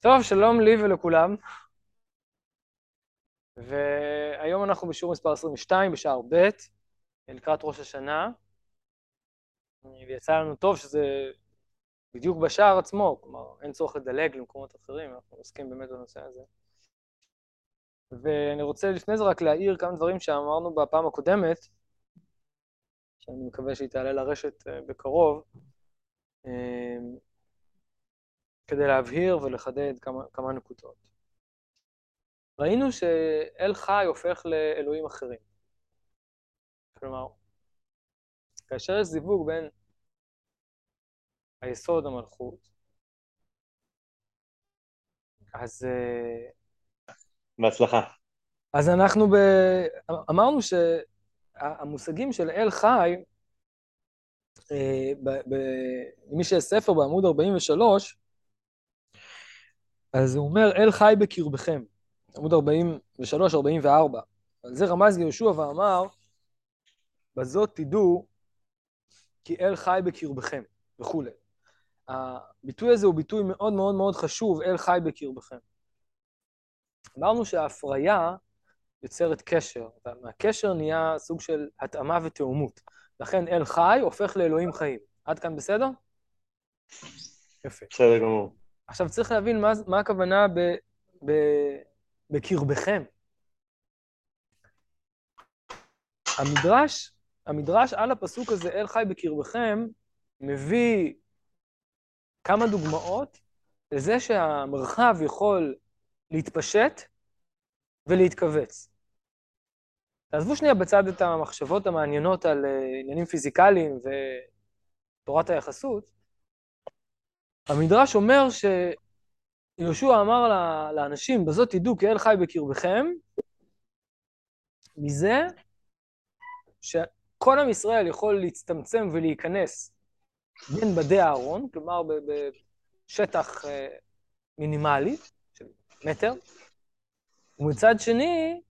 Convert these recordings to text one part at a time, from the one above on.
טוב, שלום לי ולכולם. והיום אנחנו בשיעור מספר 22 בשער ב', לקראת ראש השנה. ויצא לנו טוב שזה בדיוק בשער עצמו, כלומר, אין צורך לדלג למקומות אחרים, אנחנו עוסקים באמת בנושא הזה. ואני רוצה לפני זה רק להעיר כמה דברים שאמרנו בפעם הקודמת, שאני מקווה שהיא תעלה לרשת אה, בקרוב. כדי להבהיר ולחדד כמה, כמה נקודות. ראינו שאל חי הופך לאלוהים אחרים. כלומר, כאשר יש זיווג בין היסוד המלכות, אז... אה, בהצלחה. אז אנחנו ב... אמרנו שהמושגים של אל חי, אה, למי שיש ספר בעמוד 43, אז הוא אומר, אל חי בקרבכם, עמוד 43-44. על זה רמז יהושע ואמר, בזאת תדעו כי אל חי בקרבכם, וכולי. הביטוי הזה הוא ביטוי מאוד מאוד מאוד חשוב, אל חי בקרבכם. אמרנו שההפריה יוצרת קשר, מהקשר נהיה סוג של התאמה ותאומות. לכן אל חי הופך לאלוהים חיים. עד כאן בסדר? יפה. בסדר גמור. עכשיו צריך להבין מה, מה הכוונה ב, ב, בקרבכם. המדרש, המדרש על הפסוק הזה, אל חי בקרבכם, מביא כמה דוגמאות לזה שהמרחב יכול להתפשט ולהתכווץ. תעזבו שנייה בצד את המחשבות המעניינות על אה, עניינים פיזיקליים ותורת היחסות, המדרש אומר שיהושע אמר לאנשים, בזאת תדעו כי אל חי בקרבכם, מזה שכל עם ישראל יכול להצטמצם ולהיכנס בין בדי הארון, כלומר בשטח אה, מינימלי של מטר, ומצד שני,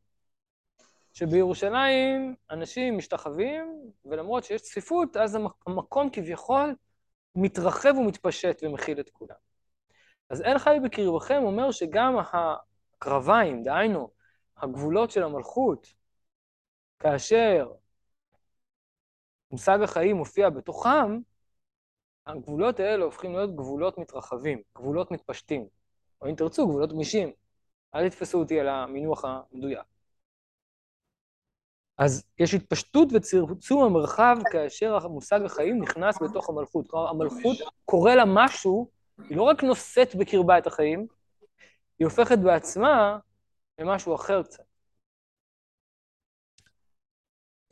שבירושלים אנשים משתחווים, ולמרות שיש צפיפות, אז המקום כביכול מתרחב ומתפשט ומכיל את כולם. אז אל חי בקרבכם אומר שגם הקרביים, דהיינו, הגבולות של המלכות, כאשר מושג החיים מופיע בתוכם, הגבולות האלה הופכים להיות גבולות מתרחבים, גבולות מתפשטים, או אם תרצו, גבולות גמישים. אל תתפסו אותי על המינוח המדויק. אז יש התפשטות וצמצום המרחב כאשר המושג החיים נכנס בתוך המלכות. כלומר, המלכות קורא לה משהו, היא לא רק נושאת בקרבה את החיים, היא הופכת בעצמה למשהו אחר קצת.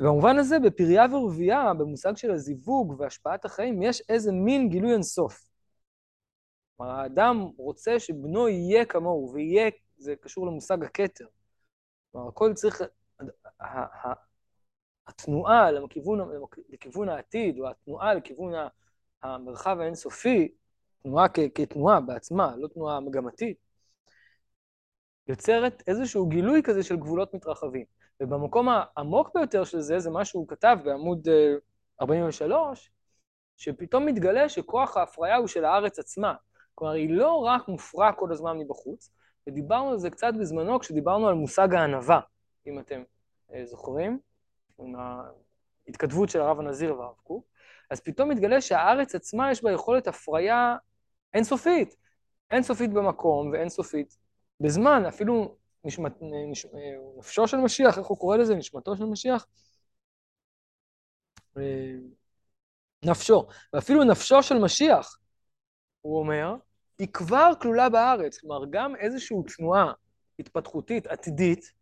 במובן הזה, בפריה ורבייה, במושג של הזיווג והשפעת החיים, יש איזה מין גילוי אינסוף. כלומר, האדם רוצה שבנו יהיה כמוהו, ויהיה, זה קשור למושג הכתר. כלומר, הכל צריך התנועה לכיוון, לכיוון העתיד, או התנועה לכיוון המרחב האינסופי, תנועה כ, כתנועה בעצמה, לא תנועה מגמתית, יוצרת איזשהו גילוי כזה של גבולות מתרחבים. ובמקום העמוק ביותר של זה, זה מה שהוא כתב בעמוד 43, אה, שפתאום מתגלה שכוח ההפריה הוא של הארץ עצמה. כלומר, היא לא רק מופרעה כל הזמן מבחוץ, ודיברנו על זה קצת בזמנו כשדיברנו על מושג הענווה, אם אתם אה, זוכרים, עם ההתכתבות של הרב הנזיר והרב קוק, אז פתאום מתגלה שהארץ עצמה יש בה יכולת הפריה אינסופית. אינסופית במקום ואינסופית בזמן, אפילו נשמת, נש, נפשו של משיח, איך הוא קורא לזה? נשמתו של משיח? אה, נפשו. ואפילו נפשו של משיח, הוא אומר, היא כבר כלולה בארץ. כלומר, גם איזושהי תנועה התפתחותית עתידית,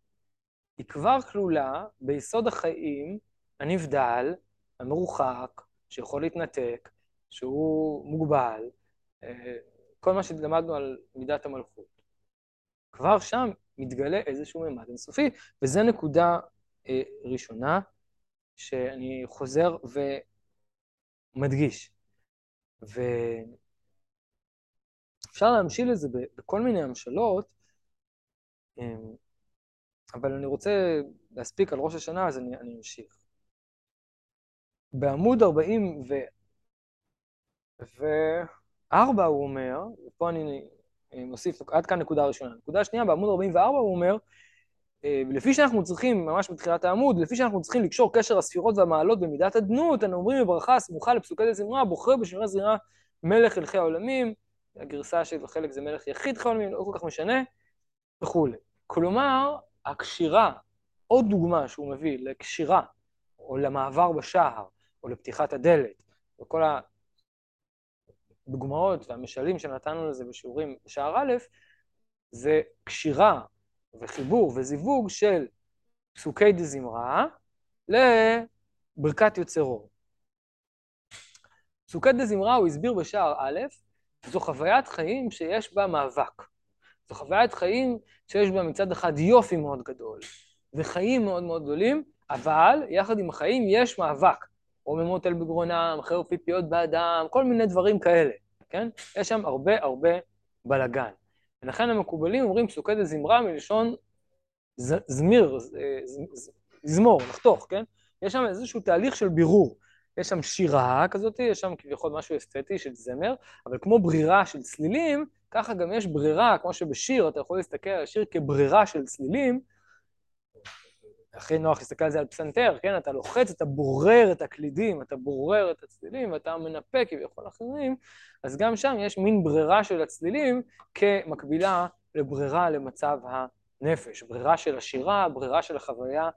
היא כבר כלולה ביסוד החיים הנבדל, המרוחק, שיכול להתנתק, שהוא מוגבל, אה, כל מה שלמדנו על מידת המלכות. כבר שם מתגלה איזשהו ממד אינסופי, וזו נקודה אה, ראשונה שאני חוזר ומדגיש. ואפשר להמשיל את זה בכל מיני המשלות, אה, אבל אני רוצה להספיק על ראש השנה, אז אני, אני אמשיך. בעמוד 44 הוא אומר, ופה אני מוסיף, עד כאן נקודה ראשונה. נקודה שנייה, בעמוד 44 הוא אומר, אה, לפי שאנחנו צריכים, ממש בתחילת העמוד, לפי שאנחנו צריכים לקשור קשר הספירות והמעלות במידת אדנות, אנו אומרים בברכה הסמוכה לפסוקי דזמרה, בוחר בשמירה זרירה מלך הלכי העולמים, הגרסה של חלק זה מלך יחיד חי העולמים, לא כל כך משנה, וכולי. כלומר, הקשירה, עוד דוגמה שהוא מביא לקשירה, או למעבר בשער, או לפתיחת הדלת, וכל הדוגמאות והמשלים שנתנו לזה בשיעורים בשער א', זה קשירה וחיבור וזיווג של פסוקי דזמרה לברכת יוצר אור. פסוקי דזמרה הוא הסביר בשער א', זו חוויית חיים שיש בה מאבק. זו חוויית חיים שיש בה מצד אחד יופי מאוד גדול, וחיים מאוד מאוד גדולים, אבל יחד עם החיים יש מאבק. רוממות אל בגרונם, חרב פיפיות באדם, כל מיני דברים כאלה, כן? יש שם הרבה הרבה בלגן. ולכן המקובלים אומרים פסוקי דזמרה מלשון זמיר, זמור, לחתוך, כן? יש שם איזשהו תהליך של בירור. יש שם שירה כזאת, יש שם כביכול משהו אסתטי של זמר, אבל כמו ברירה של צלילים, ככה גם יש ברירה, כמו שבשיר אתה יכול להסתכל על השיר כברירה של צלילים, הכי נוח להסתכל על זה על פסנתר, כן? אתה לוחץ, אתה בורר את הקלידים, אתה בורר את הצלילים, ואתה מנפה כביכול אחרים, אז גם שם יש מין ברירה של הצלילים כמקבילה לברירה למצב הנפש, ברירה של השירה, ברירה של החוויה,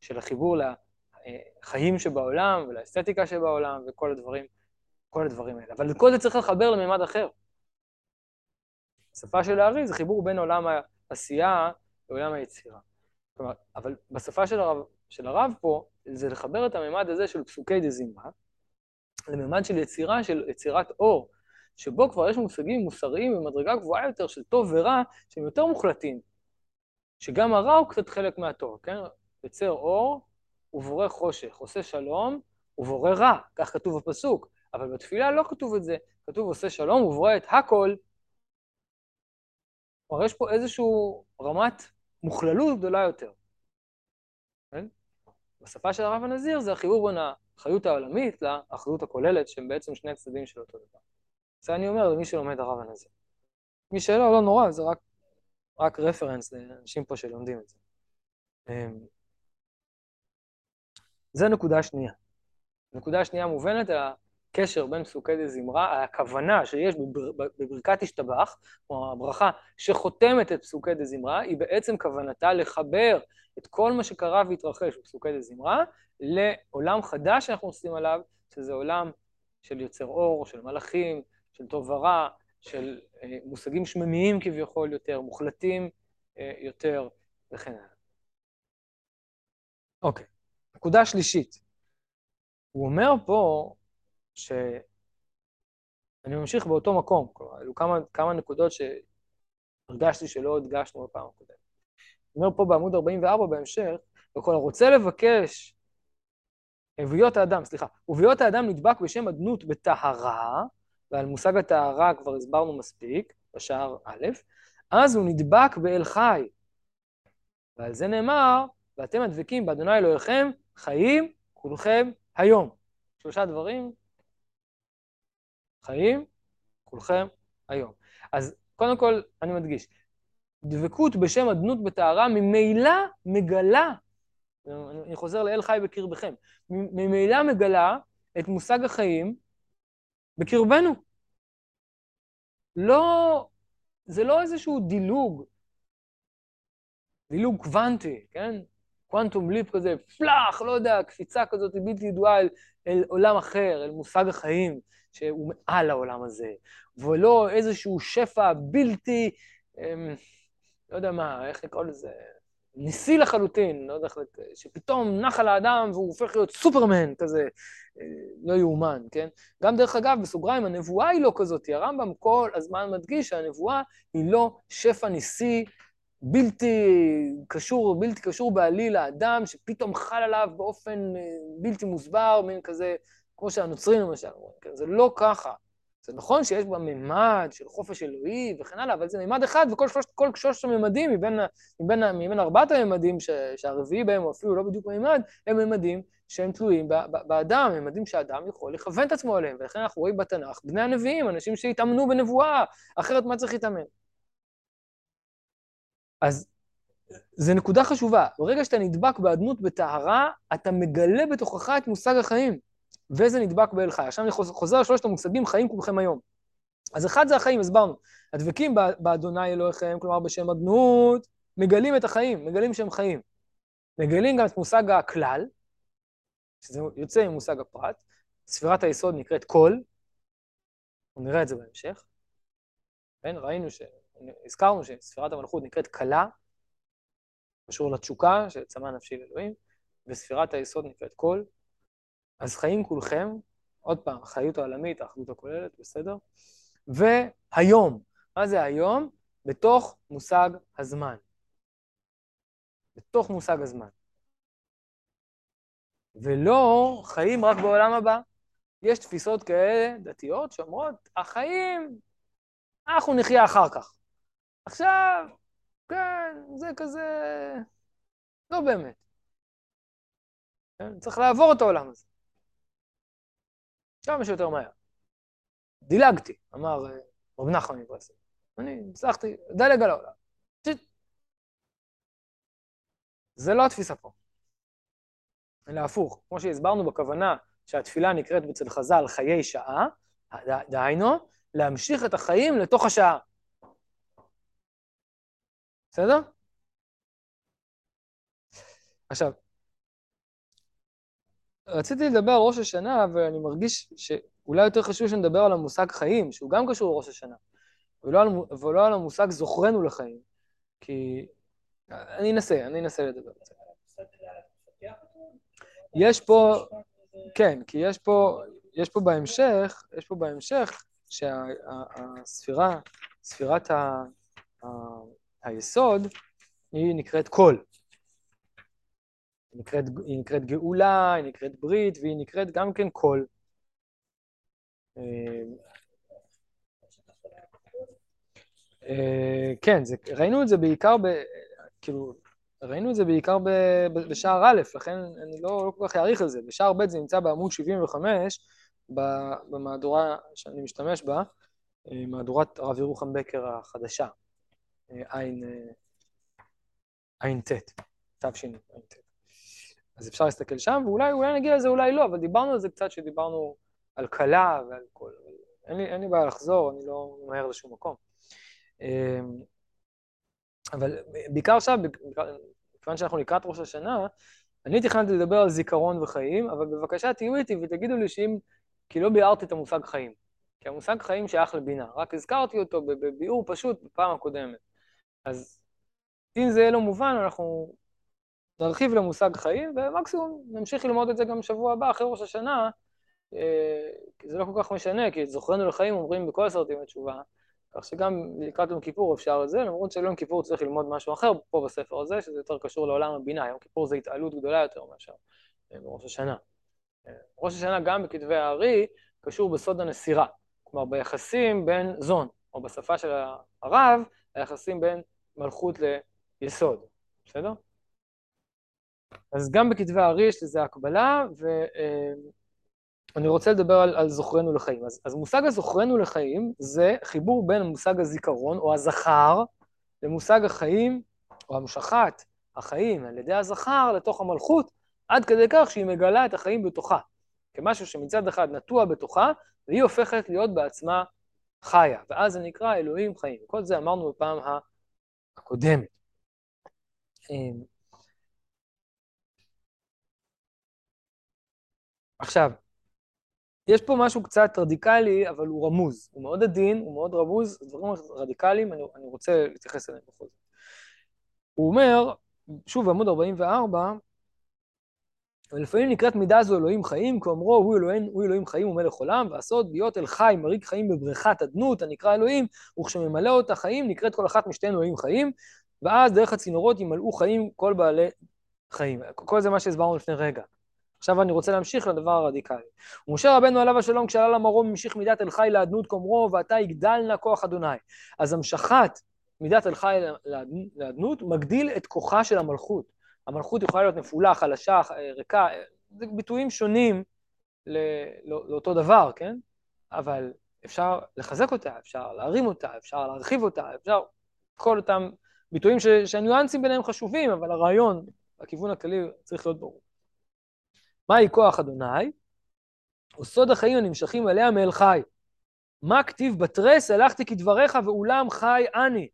של החיבור לחיים שבעולם ולאסתטיקה שבעולם וכל הדברים, כל הדברים האלה. אבל כל זה צריך לחבר לממד אחר. השפה של הארי זה חיבור בין עולם העשייה לעולם היצירה. כלומר, אבל בשפה של הרב, של הרב פה, זה לחבר את הממד הזה של פסוקי דזימה, לממד של יצירה, של יצירת אור, שבו כבר יש מושגים מוסריים במדרגה גבוהה יותר של טוב ורע, שהם יותר מוחלטים. שגם הרע הוא קצת חלק מהטוב, כן? יוצר אור ובורא חושך, עושה שלום ובורא רע, כך כתוב בפסוק. אבל בתפילה לא כתוב את זה, כתוב עושה שלום ובורא את הכל. כלומר, יש פה איזושהי רמת מוכללות גדולה יותר. כן? בשפה של הרב הנזיר זה החיבור בין האחריות העולמית לאחריות הכוללת, שהם בעצם שני צדדים של אותו דבר. זה אני אומר למי שלומד הרב הנזיר. מי שלא, לא נורא, זה רק, רק רפרנס לאנשים פה שלומדים את זה. אמ, זה נקודה שנייה. נקודה שנייה מובנת, הקשר בין פסוקי דזמרה, הכוונה שיש בבר, בברכת השתבח, או הברכה שחותמת את פסוקי דזמרה, היא בעצם כוונתה לחבר את כל מה שקרה והתרחש בפסוקי דזמרה לעולם חדש שאנחנו עושים עליו, שזה עולם של יוצר אור, של מלאכים, של טוב ורע, של אה, מושגים שממיים כביכול יותר, מוחלטים אה, יותר, וכן הלאה. אוקיי, נקודה שלישית. הוא אומר פה שאני ממשיך באותו מקום, כלומר, היו כמה, כמה נקודות שהרגשתי שלא הדגשנו בפעם הקודמת. הוא אומר פה בעמוד 44 בהמשך, וכל הרוצה לבקש, הביאות האדם, סליחה, וביות האדם נדבק בשם אדנות בטהרה, ועל מושג הטהרה כבר הסברנו מספיק, בשער א', אז הוא נדבק באל חי. ועל זה נאמר, ואתם הדבקים באדוני אלוהיכם, חיים כולכם היום. שלושה דברים חיים, כולכם היום. אז קודם כל, אני מדגיש, דבקות בשם אדנות בטהרה ממילא מגלה, אני חוזר לאל חי בקרבכם, ממילא מגלה את מושג החיים בקרבנו. לא, זה לא איזשהו דילוג, דילוג קוונטי, כן? קוונטום ליפ כזה, פלאח, לא יודע, קפיצה כזאת בלתי ידועה אל, אל עולם אחר, אל מושג החיים. שהוא מעל העולם הזה, ולא איזשהו שפע בלתי, אמ, לא יודע מה, איך לקרוא לזה, ניסי לחלוטין, לא יודע איך, שפתאום נח על האדם והוא הופך להיות סופרמן כזה, אה, לא יאומן, כן? גם דרך אגב, בסוגריים, הנבואה היא לא כזאת, הרמב"ם כל הזמן מדגיש שהנבואה היא לא שפע ניסי בלתי קשור, בלתי קשור בעליל לאדם, שפתאום חל עליו באופן אה, בלתי מוסבר, מין כזה כמו שהנוצרים למשל אומרים, כן? זה לא ככה. זה נכון שיש בה ממד של חופש אלוהי וכן הלאה, אבל זה ממד אחד, וכל שלושת, כל שלושת הממדים מבין, מבין, מבין ארבעת הממדים, ש, שהרביעי בהם הוא אפילו לא בדיוק ממד, הם ממדים שהם תלויים באדם, ממדים שהאדם יכול לכוון את עצמו עליהם, ולכן אנחנו רואים בתנ"ך בני הנביאים, אנשים שהתאמנו בנבואה, אחרת מה צריך להתאמן? אז זו נקודה חשובה. ברגע שאתה נדבק באדנות בטהרה, אתה מגלה בתוכך את מושג החיים, וזה נדבק באל חי. עכשיו אני חוזר לשלושת המושגים, חיים כולכם היום. אז אחד זה החיים, הסברנו. הדבקים באדוני אלוהיכם, כלומר בשם אדנות, מגלים את החיים, מגלים שהם חיים. מגלים גם את מושג הכלל, שזה יוצא ממושג הפרט. ספירת היסוד נקראת קול, נראה את זה בהמשך. כן, ראינו, ש... הזכרנו שספירת המלכות נקראת כלה, קשור לתשוקה, שצמא נפשי לאלוהים, וספירת היסוד נקראת קול. אז חיים כולכם, עוד פעם, החיות העולמית, האחדות הכוללת, בסדר? והיום, מה זה היום? בתוך מושג הזמן. בתוך מושג הזמן. ולא חיים רק בעולם הבא. יש תפיסות כאלה, דתיות, שאומרות, החיים, אנחנו נחיה אחר כך. עכשיו, כן, זה כזה... לא באמת. כן? צריך לעבור את העולם הזה. כמה שיותר מהר. דילגתי, אמר אה, רב נחמן מברסלב. אני הצלחתי לדלג על העולם. זה לא התפיסה פה, אלא הפוך. כמו שהסברנו בכוונה שהתפילה נקראת אצל חז"ל חיי שעה, דהיינו, להמשיך את החיים לתוך השעה. בסדר? עכשיו, רציתי לדבר על ראש השנה, אבל אני מרגיש שאולי יותר חשוב שנדבר על המושג חיים, שהוא גם קשור לראש השנה, ולא על, ולא על המושג זוכרנו לחיים, כי... אני אנסה, אני אנסה לדבר על זה. יש פה, כן, כי יש פה, יש פה בהמשך, יש פה בהמשך שהספירה, ספירת ה... היסוד, היא נקראת קול. היא נקראת, היא נקראת גאולה, היא נקראת ברית, והיא נקראת גם כן קול. אה, אה, כן, זה, ראינו את זה בעיקר, ב, כאילו, ראינו את זה בעיקר ב, ב, בשער א', לכן אני לא, לא כל כך אעריך על זה. בשער ב' זה נמצא בעמוד 75, במהדורה שאני משתמש בה, אה, מהדורת הרב ירוחם בקר החדשה. עין, עין ט', תש"ע, עין ט'. אז אפשר להסתכל שם, ואולי אולי נגיע לזה, אולי לא, אבל דיברנו על זה קצת, שדיברנו על כלה ועל כל... אין לי, אין לי בעיה לחזור, אני לא ממהר לשום מקום. אמ, אבל בעיקר עכשיו, מכיוון שאנחנו לקראת ראש השנה, אני תכננתי לדבר על זיכרון וחיים, אבל בבקשה תהיו איתי ותגידו לי שאם, כי לא ביארתי את המושג חיים. כי המושג חיים שייך לבינה, רק הזכרתי אותו בביאור פשוט בפעם הקודמת. אז אם זה יהיה לא מובן, אנחנו נרחיב למושג חיים, ומקסימום נמשיך ללמוד את זה גם שבוע הבא, אחרי ראש השנה, אה, כי זה לא כל כך משנה, כי את זוכרנו לחיים אומרים בכל הסרטים התשובה, כך שגם לקראת יום כיפור אפשר את זה, למרות שליום כיפור צריך ללמוד משהו אחר פה בספר הזה, שזה יותר קשור לעולם הבינה, יום כיפור זה התעלות גדולה יותר מאשר אה, בראש השנה. אה, ראש השנה גם בכתבי הארי קשור בסוד הנסירה, כלומר ביחסים בין זון, או בשפה של הרב, היחסים בין מלכות ליסוד, בסדר? אז גם בכתבי הארי יש לזה הקבלה, ואני רוצה לדבר על, על זוכרנו לחיים. אז, אז מושג הזוכרנו לחיים זה חיבור בין מושג הזיכרון, או הזכר, למושג החיים, או המשכת החיים על ידי הזכר לתוך המלכות, עד כדי כך שהיא מגלה את החיים בתוכה, כמשהו שמצד אחד נטוע בתוכה, והיא הופכת להיות בעצמה חיה, ואז זה נקרא אלוהים חיים. כל זה אמרנו בפעם הקודמת. עכשיו, יש פה משהו קצת רדיקלי, אבל הוא רמוז. הוא מאוד עדין, הוא מאוד רמוז, דברים רדיקליים, אני, אני רוצה להתייחס אליהם בכל זאת. הוא אומר, שוב בעמוד 44, ולפעמים נקראת מידה זו אלוהים חיים, כאומרו הוא אלוהים, הוא אלוהים חיים ומלך עולם, ועשות ביות אל חי, מריג חיים בבריכת אדנות, הנקרא אלוהים, וכשממלא אותה חיים, נקראת כל אחת משתיהן אלוהים חיים, ואז דרך הצינורות ימלאו חיים כל בעלי חיים. כל זה מה שהסברנו לפני רגע. עכשיו אני רוצה להמשיך לדבר הרדיקלי. ומשה רבנו עליו השלום כשעלה למרום המשיך מידת אל חי לאדנות כאומרו ועתה יגדל נא כוח אדוני. אז המשכת מידת אל חי לאדנות מגדיל את כוחה של המלכות. המלכות יכולה להיות נפולה, חלשה, ריקה, זה ביטויים שונים לא, לאותו דבר, כן? אבל אפשר לחזק אותה, אפשר להרים אותה, אפשר להרחיב אותה, אפשר כל אותם ביטויים ש, שהניואנסים ביניהם חשובים, אבל הרעיון, הכיוון הכללי צריך להיות ברור. מהי כוח אדוני? הוא סוד החיים הנמשכים עליה מאל חי. מה כתיב בתרס, הלכתי כדבריך ואולם חי אני.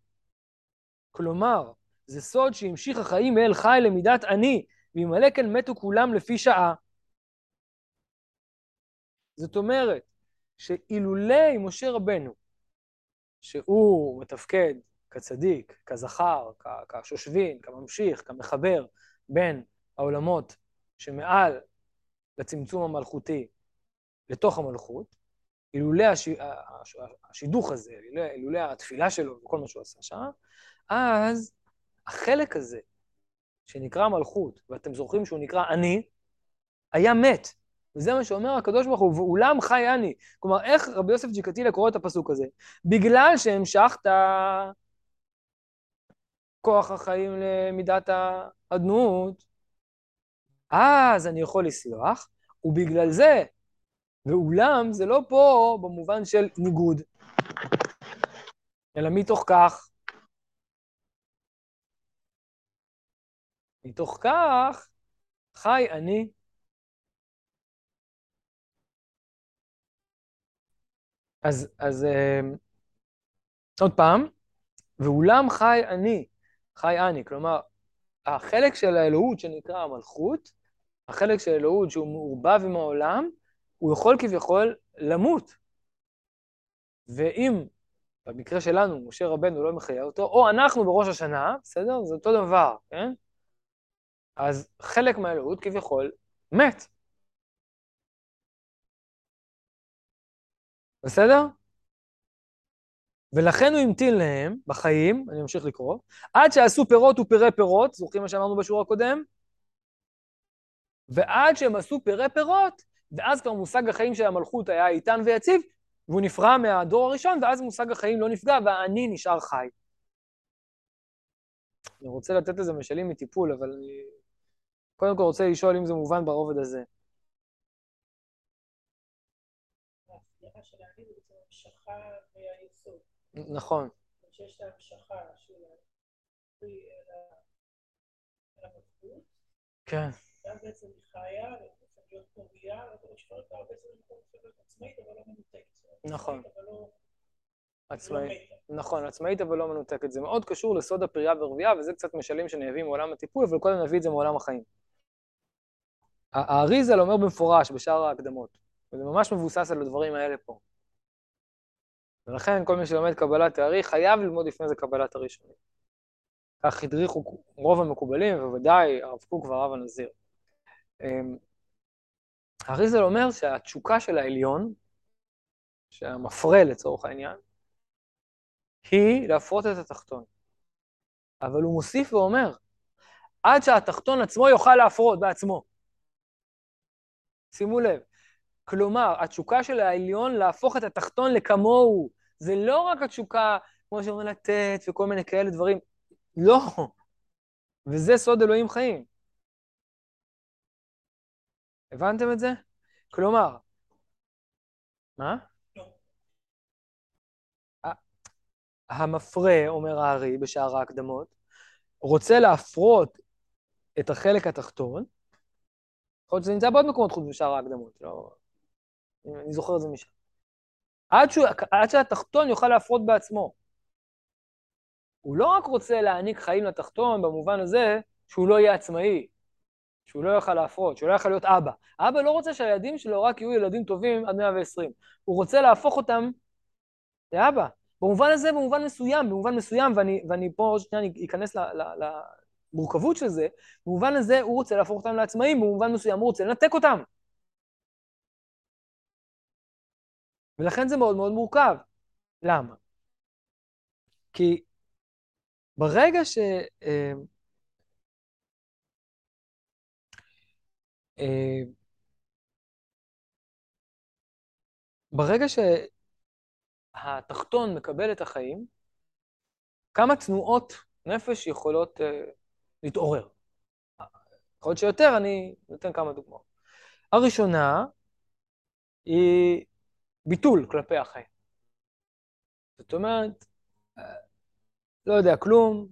כלומר, זה סוד שהמשיך החיים מאל חי למידת אני, וימלא כן מתו כולם לפי שעה. זאת אומרת, שאילולי משה רבנו, שהוא מתפקד כצדיק, כזכר, כשושבין, כממשיך, כמחבר בין העולמות שמעל לצמצום המלכותי לתוך המלכות, אילולא הש... השידוך הזה, אילולא התפילה שלו וכל מה שהוא עשה שם, אז החלק הזה, שנקרא מלכות, ואתם זוכרים שהוא נקרא אני, היה מת. וזה מה שאומר הקדוש ברוך הוא, ואולם חי אני. כלומר, איך רבי יוסף ג'יקטילה קורא את הפסוק הזה? בגלל שהמשכת כוח החיים למידת האדנות, אז אני יכול לסלוח, ובגלל זה, ואולם זה לא פה במובן של ניגוד, אלא מתוך כך, מתוך כך חי אני. אז, אז אה, עוד פעם, ואולם חי אני, חי אני, כלומר, החלק של האלוהות שנקרא המלכות, החלק של האלוהות שהוא מעורבב עם העולם, הוא יכול כביכול למות. ואם במקרה שלנו, משה רבנו לא מחיה אותו, או אנחנו בראש השנה, בסדר? זה אותו דבר, כן? אז חלק מהאלוהות כביכול מת. בסדר? ולכן הוא המתין להם בחיים, אני אמשיך לקרוא, עד שעשו פירות ופרי פירות, זוכרים מה שאמרנו בשיעור הקודם? ועד שהם עשו פרי פירות, ואז כבר מושג החיים של המלכות היה איתן ויציב, והוא נפרע מהדור הראשון, ואז מושג החיים לא נפגע, והאני נשאר חי. אני רוצה לתת לזה משלים מטיפול, אבל אני קודם כל רוצה לשאול אם זה מובן ברובד הזה. נכון. שיש של כן. גם בעצם היא חיה, להיות פוריה, עצמאית אבל לא מנותקת. נכון. לא- עצמאית, לא נכון, עצמאית אבל לא מנותקת. זה מאוד קשור לסוד הפרייה והרבייה, וזה קצת משלים שנהבים מעולם הטיפול, אבל קודם נביא את זה מעולם החיים. האריזל אומר במפורש בשאר ההקדמות, וזה ממש מבוסס על הדברים האלה פה. ולכן כל מי שלומד קבלת תארי חייב ללמוד לפני זה קבלת הראשונים. כך הדריכו רוב המקובלים, ובוודאי הרב קוק והרב הנזיר. אמ, אריזל אומר שהתשוקה של העליון, שהמפרה לצורך העניין, היא להפרות את התחתון. אבל הוא מוסיף ואומר, עד שהתחתון עצמו יוכל להפרות בעצמו. שימו לב, כלומר, התשוקה של העליון להפוך את התחתון לכמוהו. זה לא רק התשוקה, כמו שאומרים לתת וכל מיני כאלה דברים, לא. וזה סוד אלוהים חיים. הבנתם את זה? כלומר, מה? המפרה, אומר הארי בשער ההקדמות, רוצה להפרות את החלק התחתון, יכול להיות שזה נמצא בעוד מקומות חוץ משאר ההקדמות, לא... אני זוכר את זה משם. עד, שהוא, עד שהתחתון יוכל להפרות בעצמו. הוא לא רק רוצה להעניק חיים לתחתון במובן הזה שהוא לא יהיה עצמאי, שהוא לא יוכל להפרות, שהוא לא יוכל להיות אבא. האבא לא רוצה שהילדים שלו רק יהיו ילדים טובים עד 120. הוא רוצה להפוך אותם לאבא. במובן הזה, במובן מסוים, במובן מסוים, ואני, ואני פה עוד שנייה אכנס למורכבות של זה, במובן הזה הוא רוצה להפוך אותם לעצמאים, במובן מסוים הוא רוצה לנתק אותם. ולכן זה מאוד מאוד מורכב. למה? כי ברגע ש... ברגע שהתחתון מקבל את החיים, כמה תנועות נפש יכולות uh, להתעורר. יכול להיות שיותר, אני נותן כמה דוגמאות. הראשונה היא ביטול כלפי החיים. זאת אומרת, לא יודע כלום,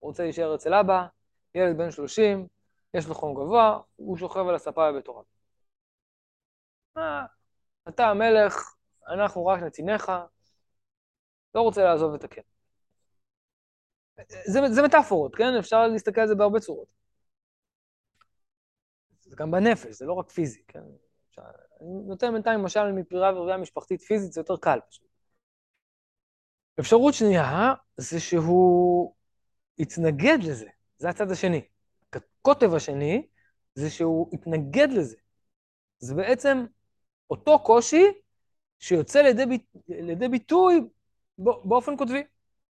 רוצה להישאר אצל אבא, ילד בן 30, יש לו חום גבוה, הוא שוכב על הספה בבית הוריו. אתה המלך, אנחנו רק נתיניך, לא רוצה לעזוב את הקן. זה, זה מטאפורות, כן? אפשר להסתכל על זה בהרבה צורות. זה גם בנפש, זה לא רק פיזי, כן? אני נותן בינתיים משל מפריעה ורבייה משפחתית פיזית, זה יותר קל פשוט. אפשרות שנייה זה שהוא התנגד לזה, זה הצד השני. הקוטב השני זה שהוא התנגד לזה. זה בעצם אותו קושי שיוצא לידי, ביט... לידי ביטוי באופן קוטבי.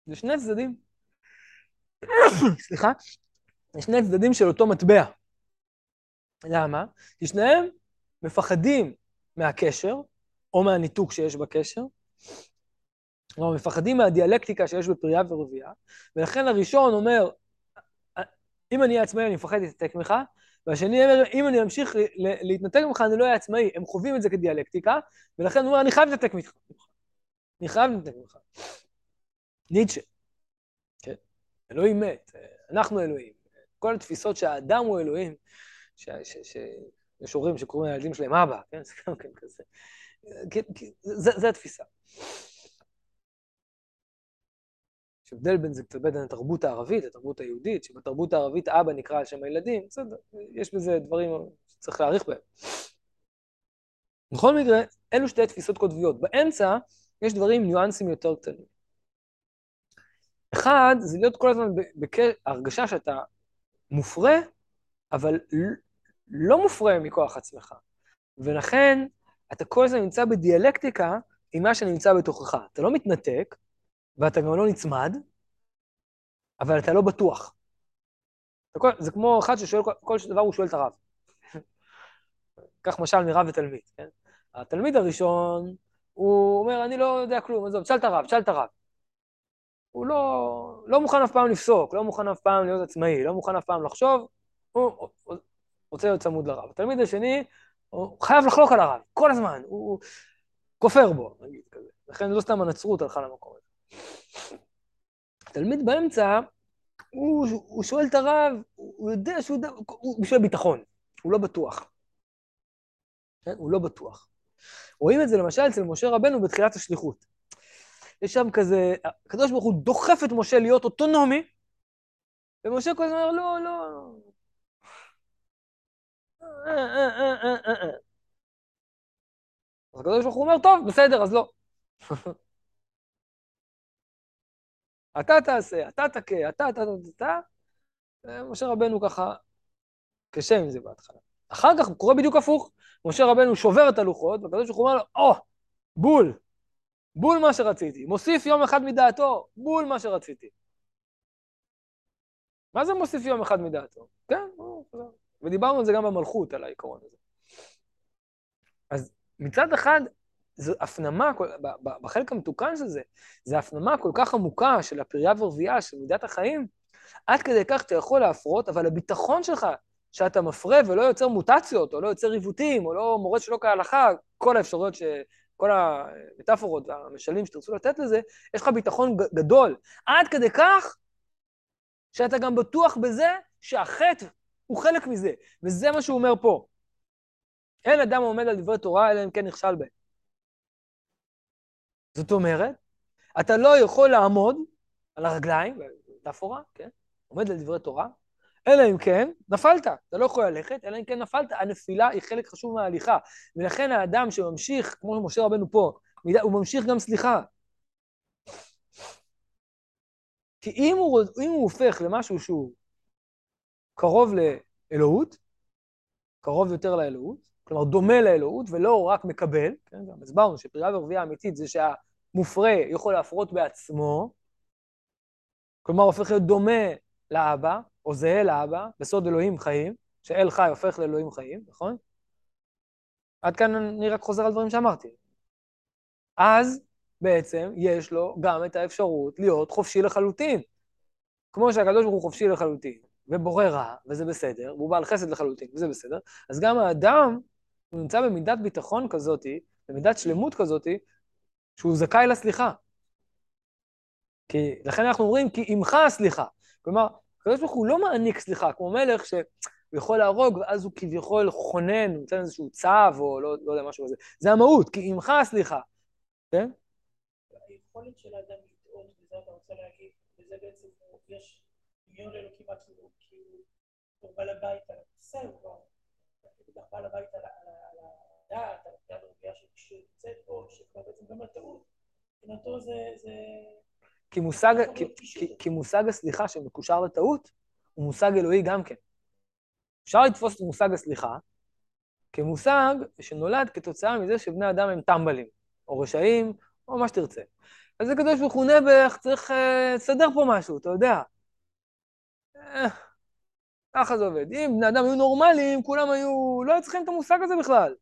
זה שני צדדים. סליחה? זה שני צדדים של אותו מטבע. למה? כי שניהם מפחדים מהקשר, או מהניתוק שיש בקשר, כלומר, מפחדים מהדיאלקטיקה שיש בפריה ורבייה, ולכן הראשון אומר, אם אני אהיה עצמאי, אני מפחד להתנתק ממך, והשני אומר, אם אני אמשיך להתנתק ממך, אני לא אהיה עצמאי. הם חווים את זה כדיאלקטיקה, ולכן הוא אומר, אני חייב להתנתק ממך. אני חייב להתנתק ממך. ניטשה. כן. אלוהים מת, אנחנו אלוהים. כל התפיסות שהאדם הוא אלוהים, שיש הורים שקוראים לילדים שלהם אבא, כן? זה גם כן כזה. כן, זה התפיסה. יש הבדל בין זה קצת בין התרבות הערבית לתרבות היהודית, שבתרבות הערבית אבא נקרא על שם הילדים, בסדר, יש בזה דברים שצריך להעריך בהם. בכל מקרה, אלו שתי תפיסות קוטביות. באמצע יש דברים, ניואנסים יותר קטנים. אחד, זה להיות כל הזמן בהרגשה שאתה מופרה, אבל לא מופרה מכוח עצמך. ולכן, אתה כל הזמן נמצא בדיאלקטיקה עם מה שנמצא בתוכך. אתה לא מתנתק, ואתה גם לא נצמד, אבל אתה לא בטוח. זה כמו אחד ששואל, כל דבר הוא שואל את הרב. קח משל מרב ותלמיד, כן? התלמיד הראשון, הוא אומר, אני לא יודע כלום, עזוב, תשאל את הרב, תשאל את הרב. הוא לא, לא מוכן אף פעם לפסוק, לא מוכן אף פעם להיות עצמאי, לא מוכן אף פעם לחשוב, הוא רוצה להיות צמוד לרב. התלמיד השני, הוא חייב לחלוק על הרב, כל הזמן, הוא כופר בו, נגיד כזה. לכן לא סתם הנצרות הלכה למקום הזה. תלמיד באמצע, הוא, הוא שואל את הרב, הוא יודע שהוא יודע, הוא בשביל ביטחון, הוא לא בטוח. כן? הוא לא בטוח. רואים את זה למשל אצל משה רבנו בתחילת השליחות. יש שם כזה, הקדוש ברוך הוא דוחף את משה להיות אוטונומי, ומשה כל הזמן אומר, לא, לא. אז הקדוש ברוך הוא אומר, טוב, בסדר, אז לא. אתה תעשה, אתה תכה, אתה, אתה, אתה, אתה, משה רבנו ככה קשה עם זה בהתחלה. אחר כך קורה בדיוק הפוך, משה רבנו שובר את הלוחות, והקדוש ברוך הוא אומר לו, או, oh, בול, בול מה שרציתי, מוסיף יום אחד מדעתו, בול מה שרציתי. מה זה מוסיף יום אחד מדעתו? כן, ודיברנו על זה גם במלכות, על העיקרון הזה. אז מצד אחד, זו הפנמה, בחלק המתוקן של זה, זו הפנמה כל כך עמוקה של הפריה ורבייה, של מידת החיים, עד כדי כך אתה יכול להפרות, אבל הביטחון שלך, שאתה מפרה ולא יוצר מוטציות, או לא יוצר עיוותים, או לא מורד שלא כהלכה, כל האפשרויות, ש... כל המטאפורות והמשלים שתרצו לתת לזה, יש לך ביטחון גדול. עד כדי כך שאתה גם בטוח בזה שהחטא הוא חלק מזה, וזה מה שהוא אומר פה. אין אדם עומד על דברי תורה, אלא אם כן נכשל בהם. זאת אומרת, אתה לא יכול לעמוד על הרגליים, מטאפורה, כן? עומד על דברי תורה, אלא אם כן נפלת. אתה לא יכול ללכת, אלא אם כן נפלת. הנפילה היא חלק חשוב מההליכה. ולכן האדם שממשיך, כמו משה רבנו פה, הוא ממשיך גם סליחה. כי אם הוא, אם הוא הופך למשהו שהוא קרוב לאלוהות, קרוב יותר לאלוהות, כלומר דומה לאלוהות ולא רק מקבל, כן, גם הסברנו שפרייה ורבייה אמיתית זה שה... מופרה יכול להפרות בעצמו, כלומר הופך להיות דומה לאבא, או זהה לאבא, בסוד אלוהים חיים, שאל חי הופך לאלוהים חיים, נכון? עד כאן אני רק חוזר על דברים שאמרתי. אז בעצם יש לו גם את האפשרות להיות חופשי לחלוטין. כמו שהקדוש ברוך הוא חופשי לחלוטין, ובורא רע, וזה בסדר, והוא בעל חסד לחלוטין, וזה בסדר, אז גם האדם, הוא נמצא במידת ביטחון כזאתי, במידת שלמות כזאתי, שהוא זכאי לסליחה. כי, לכן אנחנו אומרים, כי עמך הסליחה. כלומר, הקדוש ברוך הוא לא מעניק סליחה, כמו מלך שהוא יכול להרוג, ואז הוא כביכול חונן, הוא נותן איזשהו צו, או לא, לא יודע, משהו כזה. זה המהות, כי עמך הסליחה, כן? היכולת של האדם לטעות, וזה אתה רוצה להגיד, וזה בעצם, יש דמיון אלוקים עצמו, כי הוא בעל הבית על הכיסא, הוא כבר בעל על הדעת, על הדעת הטעות, מבחינתו זה... כי מושג, כי, כי, כי מושג הסליחה שמקושר לטעות, הוא מושג אלוהי גם כן. אפשר לתפוס את מושג הסליחה כמושג שנולד כתוצאה מזה שבני אדם הם טמבלים, או רשעים, או מה שתרצה. אז הקדוש ברוך הוא נעבך, צריך אה, לסדר פה משהו, אתה יודע. אה, ככה זה עובד. אם בני אדם היו נורמליים, כולם היו, לא היו צריכים את המושג הזה בכלל.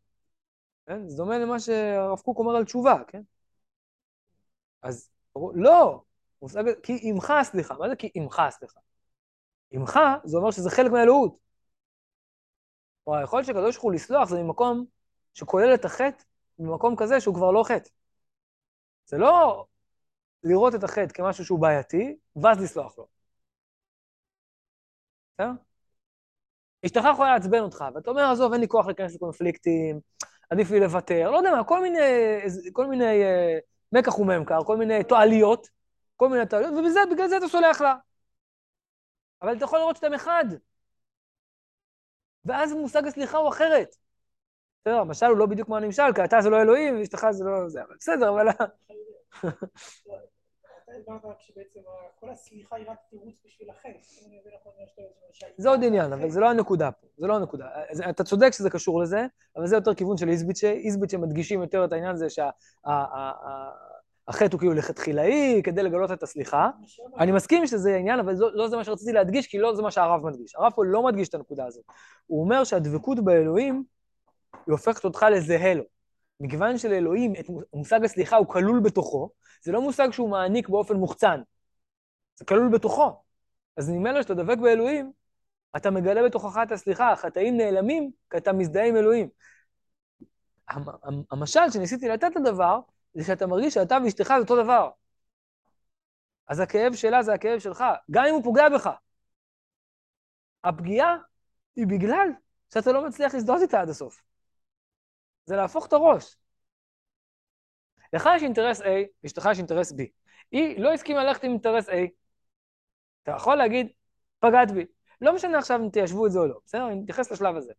כן? זה דומה למה שהרב קוק אומר על תשובה, כן? אז לא, מושג, כי עמך סליחה. מה זה כי עמך סליחה? עמך, זה אומר שזה חלק מהאלוהות. כלומר, יכול להיות שקדוש ברוך הוא לסלוח זה ממקום שכולל את החטא, ממקום כזה שהוא כבר לא חטא. זה לא לראות את החטא כמשהו שהוא בעייתי, ואז לסלוח לו. בסדר? אשתך יכולה לעצבן אותך, ואתה אומר, עזוב, אין לי כוח להיכנס לקונפליקטים, עדיף לי לוותר, לא יודע מה, כל מיני, כל מיני uh, מקח וממכר, כל מיני תועליות, כל מיני תועליות, ובגלל זה אתה סולח לה. אבל אתה יכול לראות שאתם אחד. ואז מושג הסליחה הוא אחרת. בסדר, המשל הוא לא בדיוק כמו הנמשל, כי אתה זה לא אלוהים, ואשתך זה לא זה, אבל בסדר, אבל... זה עוד עניין, אבל זה לא הנקודה פה, זה לא הנקודה. אתה צודק שזה קשור לזה, אבל זה יותר כיוון של איזביצ'ה, איזביצ'ה מדגישים יותר את העניין הזה שהחטא הוא כאילו לכתחילאי, כדי לגלות את הסליחה. אני מסכים שזה עניין, אבל לא זה מה שרציתי להדגיש, כי לא זה מה שהרב מדגיש. הרב פה לא מדגיש את הנקודה הזאת. הוא אומר שהדבקות באלוהים, היא הופכת אותך לזהה לו. מכיוון שלאלוהים, מושג הסליחה הוא כלול בתוכו, זה לא מושג שהוא מעניק באופן מוחצן, זה כלול בתוכו. אז ממילא שאתה דבק באלוהים, אתה מגלה בתוכך את הסליחה, החטאים נעלמים כי אתה מזדהה עם אלוהים. המשל שניסיתי לתת לדבר, זה שאתה מרגיש שאתה ואשתך זה אותו דבר. אז הכאב שלה זה הכאב שלך, גם אם הוא פוגע בך. הפגיעה היא בגלל שאתה לא מצליח להזדהות איתה עד הסוף. זה להפוך את הראש. לך יש אינטרס A, לאשתך יש אינטרס B. היא לא הסכימה ללכת עם אינטרס A. אתה יכול להגיד, פגעת בי. לא משנה עכשיו אם תיישבו את זה או לא, בסדר? אני מתייחס לשלב הזה.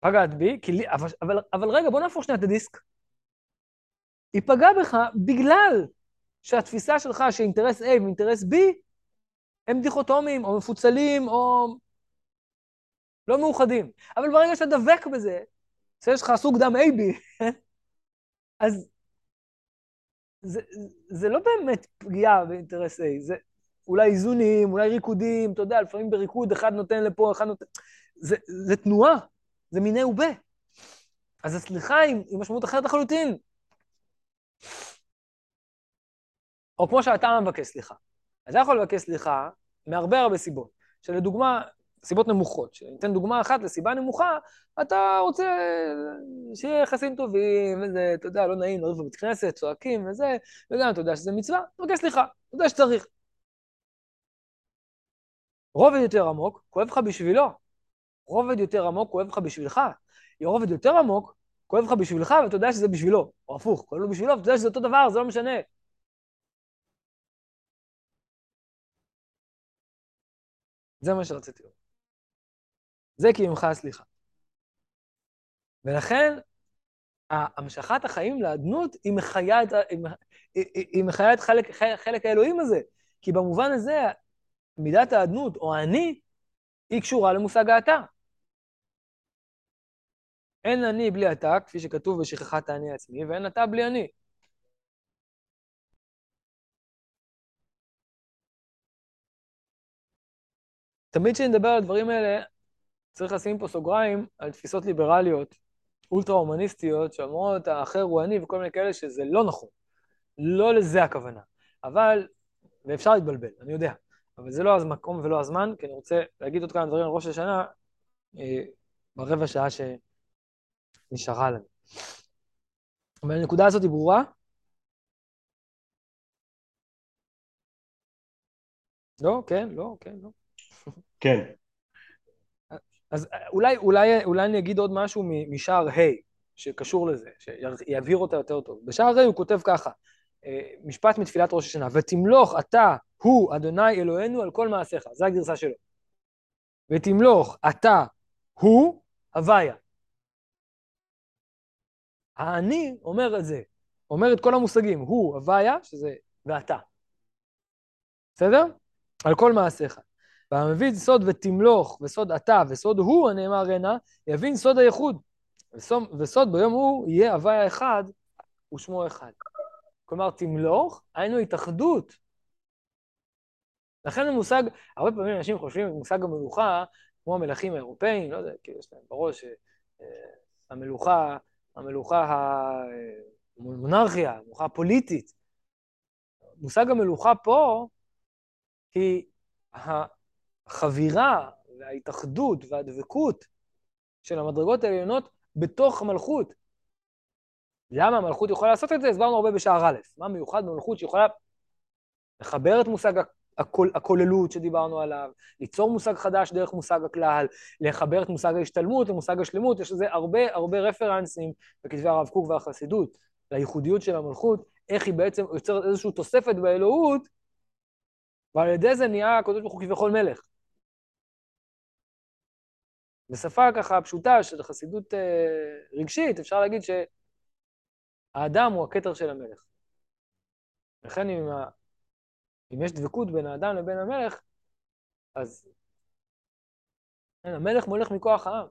פגעת בי, כי לי, אבל, אבל, אבל רגע, בוא נהפוך שנייה את הדיסק. היא פגעה בך בגלל שהתפיסה שלך שאינטרס A ואינטרס B הם דיכוטומיים, או מפוצלים, או לא מאוחדים. אבל ברגע שאתה דבק בזה, שיש לך סוג דם AB, אז זה, זה לא באמת פגיעה באינטרס A, זה אולי איזונים, אולי ריקודים, אתה יודע, לפעמים בריקוד אחד נותן לפה, אחד נותן... זה, זה תנועה, זה מיני ובה. אז הסליחה היא, משמעות אחרת לחלוטין. או כמו שאתה מבקש סליחה. אתה יכול לבקש סליחה מהרבה הרבה סיבות. שלדוגמה, סיבות נמוכות. שניתן דוגמה אחת לסיבה נמוכה, אתה רוצה שיהיה יחסים טובים, וזה, אתה יודע, לא נעים, לריב בבית כנסת, צועקים וזה, וגם אתה יודע שזה מצווה, תבקש סליחה, אתה יודע שצריך. רובד יותר עמוק, כואב לך בשבילו. רובד יותר עמוק, כואב לך בשבילך. רובד יותר עמוק, כואב לך בשבילך, ואתה יודע שזה בשבילו. או הפוך, כואב לו בשבילו, ואתה יודע שזה אותו דבר, זה לא משנה. זה מה שרציתי לומר. זה כי ממך הסליחה. ולכן, המשכת החיים לאדנות היא מחיה את, היא, היא מחיה את חלק, חלק האלוהים הזה. כי במובן הזה, מידת האדנות, או אני, היא קשורה למושג האתה. אין אני בלי אתה, כפי שכתוב בשכחת האני עצמי, ואין אתה בלי אני. תמיד כשאני מדבר על הדברים האלה, צריך לשים פה סוגריים על תפיסות ליברליות, אולטרה-הומניסטיות, שאומרות האחר הוא אני וכל מיני כאלה, שזה לא נכון. לא לזה הכוונה. אבל, ואפשר להתבלבל, אני יודע, אבל זה לא המקום ולא הזמן, כי אני רוצה להגיד עוד כמה דברים על ראש השנה אה, ברבע שעה שנשארה לנו. אבל הנקודה הזאת היא ברורה? לא, כן, לא, כן, לא. כן. אז אולי, אולי, אולי אני אגיד עוד משהו משער ה' שקשור לזה, שיבהיר אותה יותר טוב. בשער ה' הוא כותב ככה, אה, משפט מתפילת ראש השנה, ותמלוך אתה, הוא, אדוני אלוהינו, על כל מעשיך. זו הגרסה שלו. ותמלוך אתה, הוא, הוויה. האני אומר את זה, אומר את כל המושגים, הוא, הוויה, שזה ואתה. בסדר? על כל מעשיך. והמבין סוד ותמלוך וסוד אתה וסוד הוא, הנאמר הנה, יבין סוד הייחוד. וסוד ביום הוא יהיה הוויה אחד ושמו אחד. כלומר, תמלוך, היינו התאחדות. לכן המושג, הרבה פעמים אנשים חושבים במושג המלוכה, כמו המלכים האירופאים, לא יודע, כאילו יש להם בראש אה, המלוכה, המלוכה, המונרכיה, המלוכה הפוליטית. מושג המלוכה פה היא החבירה וההתאחדות והדבקות של המדרגות העליונות בתוך המלכות. למה המלכות יכולה לעשות את זה? הסברנו הרבה בשער א', מה מיוחד במלכות שיכולה לחבר את מושג הכול, הכוללות שדיברנו עליו, ליצור מושג חדש דרך מושג הכלל, לחבר את מושג ההשתלמות למושג השלמות, יש לזה הרבה הרבה רפרנסים בכתבי הרב קוק והחסידות, לייחודיות של המלכות, איך היא בעצם יוצרת איזושהי תוספת באלוהות, ועל ידי זה נהיה הקדוש ברוך הוא כביכול מלך. בשפה ככה פשוטה של חסידות אה, רגשית, אפשר להגיד שהאדם הוא הכתר של המלך. לכן אם, ה... אם יש דבקות בין האדם לבין המלך, אז אין, המלך מולך מכוח העם.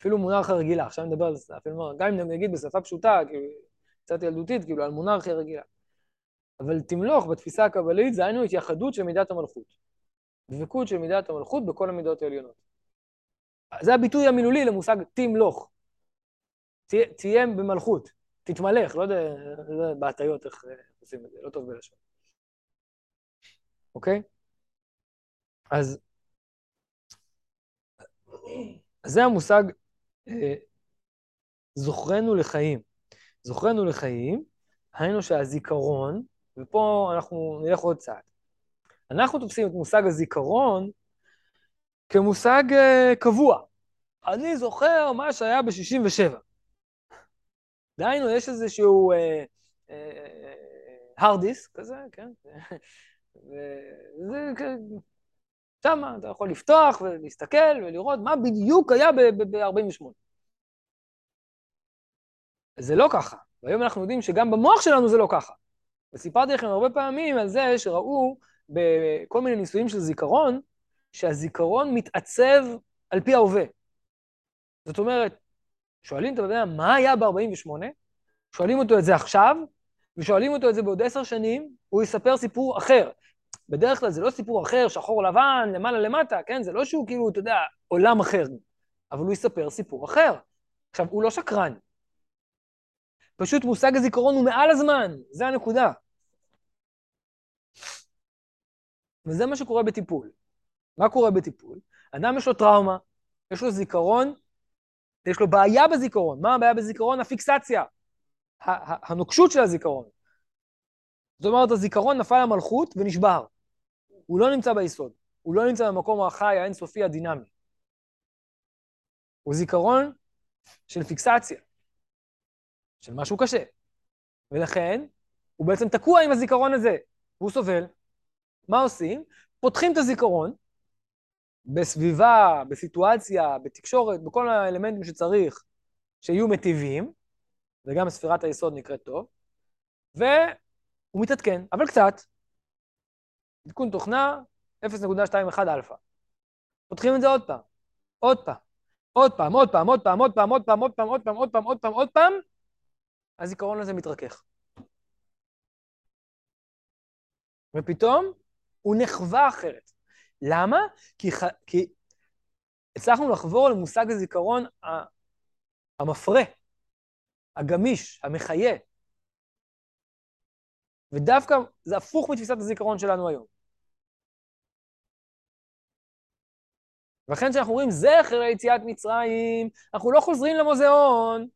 אפילו מונרכיה רגילה, עכשיו אני מדבר על זה, אפילו גם אם נגיד בשפה פשוטה, כאילו, קצת ילדותית, כאילו, על מונרכיה רגילה. אבל תמלוך בתפיסה הקבלית זה היינו התייחדות של מידת המלכות. דבקות של מידת המלכות בכל המידות העליונות. זה הביטוי המילולי למושג תמלוך. תהיה במלכות, תתמלך, לא יודע, לא יודע בהטיות איך עושים את זה, לא טוב בלשון. אוקיי? אז, אז זה המושג אה, זוכרנו לחיים. זוכרנו לחיים, היינו שהזיכרון, ופה אנחנו נלך עוד צעד. אנחנו תופסים את מושג הזיכרון כמושג uh, קבוע. אני זוכר מה שהיה ב-67. דהיינו, יש איזשהו הרד uh, דיסק כזה, כן? וזה, שם אתה יכול לפתוח ולהסתכל ולראות מה בדיוק היה ב-48. זה לא ככה, והיום אנחנו יודעים שגם במוח שלנו זה לא ככה. וסיפרתי לכם הרבה פעמים על זה שראו בכל מיני ניסויים של זיכרון, שהזיכרון מתעצב על פי ההווה. זאת אומרת, שואלים את הבן מה היה ב-48? שואלים אותו את זה עכשיו, ושואלים אותו את זה בעוד עשר שנים, הוא יספר סיפור אחר. בדרך כלל זה לא סיפור אחר, שחור לבן, למעלה למטה, כן? זה לא שהוא כאילו, אתה יודע, עולם אחר, אבל הוא יספר סיפור אחר. עכשיו, הוא לא שקרן. פשוט מושג הזיכרון הוא מעל הזמן, זה הנקודה. וזה מה שקורה בטיפול. מה קורה בטיפול? אדם יש לו טראומה, יש לו זיכרון, יש לו בעיה בזיכרון. מה הבעיה בזיכרון? הפיקסציה, הנוקשות של הזיכרון. זאת אומרת, הזיכרון נפל למלכות ונשבר. הוא לא נמצא ביסוד, הוא לא נמצא במקום החי האינסופי הדינמי. הוא זיכרון של פיקסציה, של משהו קשה. ולכן, הוא בעצם תקוע עם הזיכרון הזה, והוא סובל. מה עושים? פותחים את הזיכרון, בסביבה, בסיטואציה, בתקשורת, בכל האלמנטים שצריך שיהיו מטיבים, וגם ספירת היסוד נקראת טוב, והוא מתעדכן, אבל קצת. עדכון תוכנה 0.21 אלפא. פותחים את זה עוד פעם, עוד פעם, עוד פעם, עוד פעם, עוד פעם, עוד פעם, עוד פעם, עוד פעם, עוד פעם, עוד פעם, עוד פעם, עוד פעם, הזיכרון הזה מתרכך. ופתאום הוא נחווה אחרת. למה? כי, ח... כי הצלחנו לחבור למושג הזיכרון המפרה, הגמיש, המחיה. ודווקא זה הפוך מתפיסת הזיכרון שלנו היום. ולכן כשאנחנו אומרים זכר ליציאת מצרים, אנחנו לא חוזרים למוזיאון,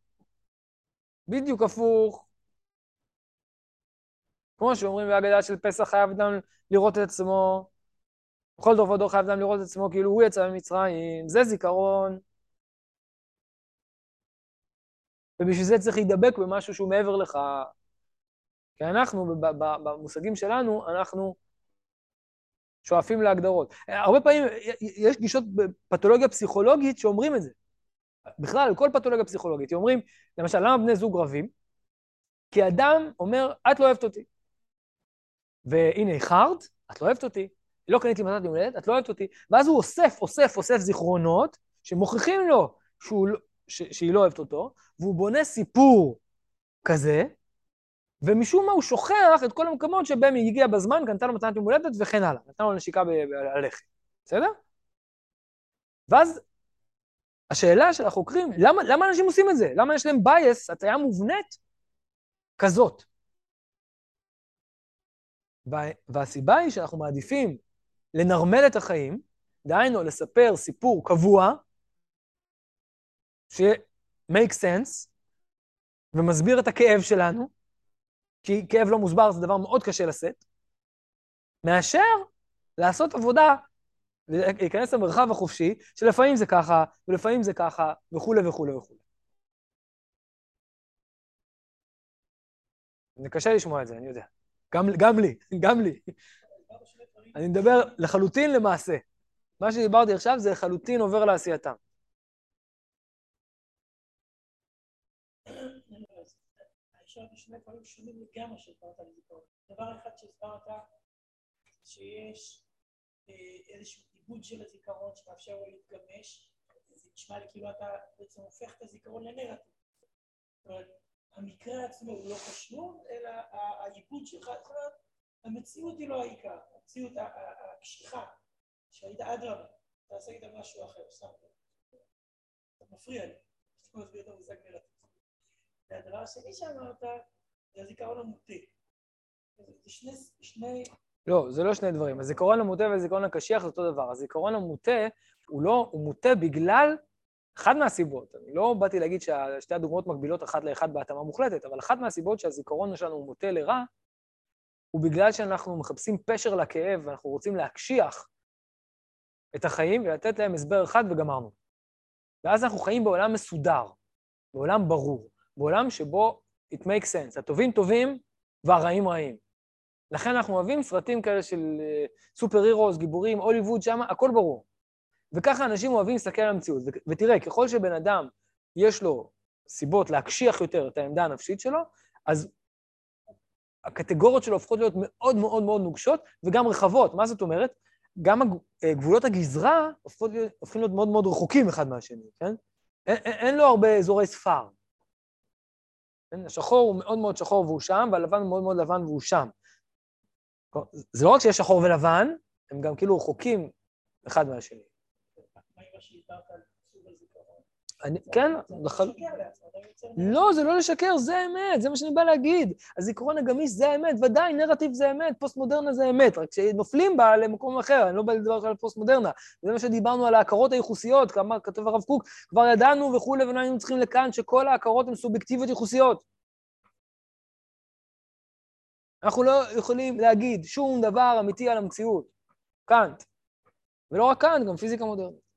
בדיוק הפוך. כמו שאומרים בהגדה של פסח חייב אדם לראות את עצמו בכל דור ודור חייב אדם לראות את עצמו כאילו הוא יצא ממצרים, זה זיכרון. ובשביל זה צריך להידבק במשהו שהוא מעבר לך. כי אנחנו, במושגים שלנו, אנחנו שואפים להגדרות. הרבה פעמים יש גישות בפתולוגיה פסיכולוגית שאומרים את זה. בכלל, כל פתולוגיה פסיכולוגית, אומרים, למשל, למה בני זוג רבים? כי אדם אומר, את לא אוהבת אותי. והנה, איחרת, את לא אוהבת אותי. לא קניתי מתת יום הולדת, את לא אוהבת אותי. ואז הוא אוסף, אוסף, אוסף זיכרונות, שמוכיחים לו שהוא, לא, ש, שהיא לא אוהבת אותו, והוא בונה סיפור כזה, ומשום מה הוא שוכח את כל המקומות שבהם היא הגיעה בזמן, קנתה לו מתנת יום הולדת וכן הלאה. נתן לו נשיקה בלחם, בסדר? ואז השאלה של החוקרים, למה, למה אנשים עושים את זה? למה יש להם בייס, הטעיה מובנית כזאת? והסיבה היא שאנחנו מעדיפים לנרמל את החיים, דהיינו לספר סיפור קבוע, ש-make sense, ומסביר את הכאב שלנו, כי כאב לא מוסבר זה דבר מאוד קשה לשאת, מאשר לעשות עבודה, להיכנס למרחב החופשי, שלפעמים זה ככה, ולפעמים זה ככה, וכולי וכולי וכולי. זה קשה לשמוע את זה, אני יודע. גם, גם לי, גם לי. אני מדבר לחלוטין למעשה. מה שדיברתי עכשיו זה לחלוטין עובר לעשייתם. שני דברים שונים לגמרי שהסברת על זיכרון. דבר אחד שהסברת, שיש אה, איזשהו עיבוד של הזיכרון שמאפשר לו להתגמש, זה נשמע לי כאילו אתה בעצם הופך את הזיכרון לנרטיב. זאת אומרת, המקרה עצמו הוא לא חשוב, אלא העיבוד שלך, זאת אומרת, המציאות היא לא העיקר, המציאות הקשיחה, שהיית אדרבה, תעשה איתה משהו אחר, סתם. אתה מפריע לי, אתה מסביר את המושג נרטיב. והדבר השני שאמרת, זה הזיכרון המוטה. זה שני, שני... לא, זה לא שני דברים. הזיכרון המוטה והזיכרון הקשיח זה אותו דבר. הזיכרון המוטה, הוא לא, הוא מוטה בגלל אחת מהסיבות, אני לא באתי להגיד ששתי הדוגמאות מקבילות אחת לאחד בהתאמה מוחלטת, אבל אחת מהסיבות שהזיכרון שלנו הוא מוטה לרע, הוא בגלל שאנחנו מחפשים פשר לכאב ואנחנו רוצים להקשיח את החיים ולתת להם הסבר אחד וגמרנו. ואז אנחנו חיים בעולם מסודר, בעולם ברור. בעולם שבו it makes sense, הטובים טובים והרעים רעים. לכן אנחנו אוהבים סרטים כאלה של סופר uh, הירוס, גיבורים, הוליווד שם, הכל ברור. וככה אנשים אוהבים להסתכל על המציאות. ותראה, ככל שבן אדם יש לו סיבות להקשיח יותר את העמדה הנפשית שלו, אז הקטגוריות שלו הופכות להיות מאוד מאוד מאוד נוגשות וגם רחבות. מה זאת אומרת? גם אה, גבולות הגזרה הופכים להיות מאוד מאוד רחוקים אחד מהשני, כן? אין, אין לו הרבה אזורי ספר. כן? השחור הוא מאוד מאוד שחור והוא שם, והלבן הוא מאוד מאוד לבן והוא שם. זה לא רק שיש שחור ולבן, הם גם כאילו רחוקים אחד מהשני. אני, כן, לחל... לא, זה לא לשקר, זה אמת, זה מה שאני בא להגיד. הזיכרון הגמיש זה האמת, ודאי, נרטיב זה אמת, פוסט-מודרנה זה אמת, רק שנופלים בה למקום אחר, אני לא בא לדבר על פוסט-מודרנה. זה מה שדיברנו על ההכרות הייחוסיות, כמה כתב הרב קוק, כבר ידענו וכולי, ולא היינו צריכים לכאן שכל ההכרות הן סובייקטיביות ייחוסיות. אנחנו לא יכולים להגיד שום דבר אמיתי על המציאות. קאנט. ולא רק קאנט, גם פיזיקה מודרנית.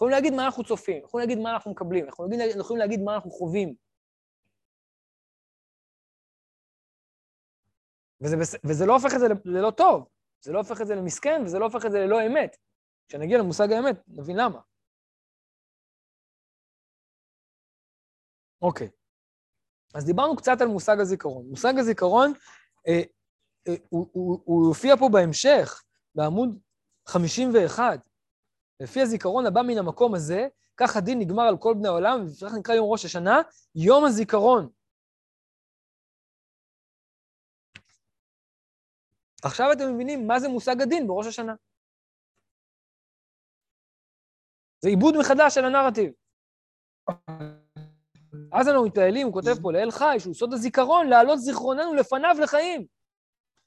יכולים להגיד מה אנחנו צופים, יכולים להגיד מה אנחנו מקבלים, אנחנו יכולים להגיד מה אנחנו חווים. וזה, וזה לא הופך את זה ללא טוב, זה לא הופך את זה למסכן, וזה לא הופך את זה ללא אמת. כשנגיע למושג האמת, נבין למה. אוקיי, אז דיברנו קצת על מושג הזיכרון. מושג הזיכרון, אה, אה, הוא, הוא, הוא יופיע פה בהמשך, בעמוד 51. לפי הזיכרון הבא מן המקום הזה, כך הדין נגמר על כל בני העולם, ולפיכך נקרא יום ראש השנה, יום הזיכרון. עכשיו אתם מבינים מה זה מושג הדין בראש השנה. זה עיבוד מחדש של הנרטיב. אז אנחנו מתפעלים, הוא כותב פה, לאל חי, שהוא סוד הזיכרון, להעלות זיכרוננו לפניו לחיים.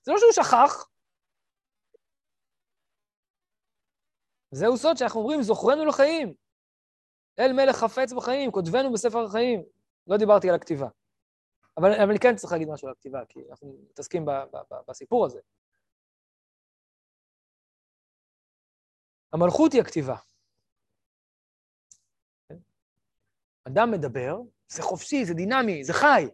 זה לא שהוא שכח, זהו סוד שאנחנו אומרים, זוכרנו לחיים. אל מלך חפץ בחיים, כותבנו בספר החיים. לא דיברתי על הכתיבה. אבל, אבל אני כן צריך להגיד משהו על הכתיבה, כי אנחנו מתעסקים ב, ב, ב, בסיפור הזה. המלכות היא הכתיבה. כן? אדם מדבר, זה חופשי, זה דינמי, זה חי.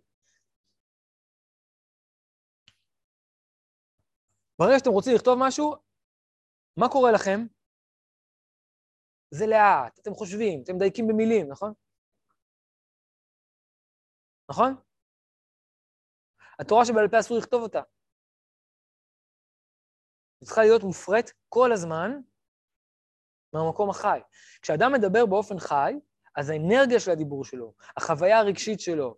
ברגע שאתם רוצים לכתוב משהו, מה קורה לכם? זה לאט, אתם חושבים, אתם מדייקים במילים, נכון? נכון? התורה שבעל פה אסור לכתוב אותה. היא צריכה להיות מופרט כל הזמן מהמקום החי. כשאדם מדבר באופן חי, אז האנרגיה של הדיבור שלו, החוויה הרגשית שלו,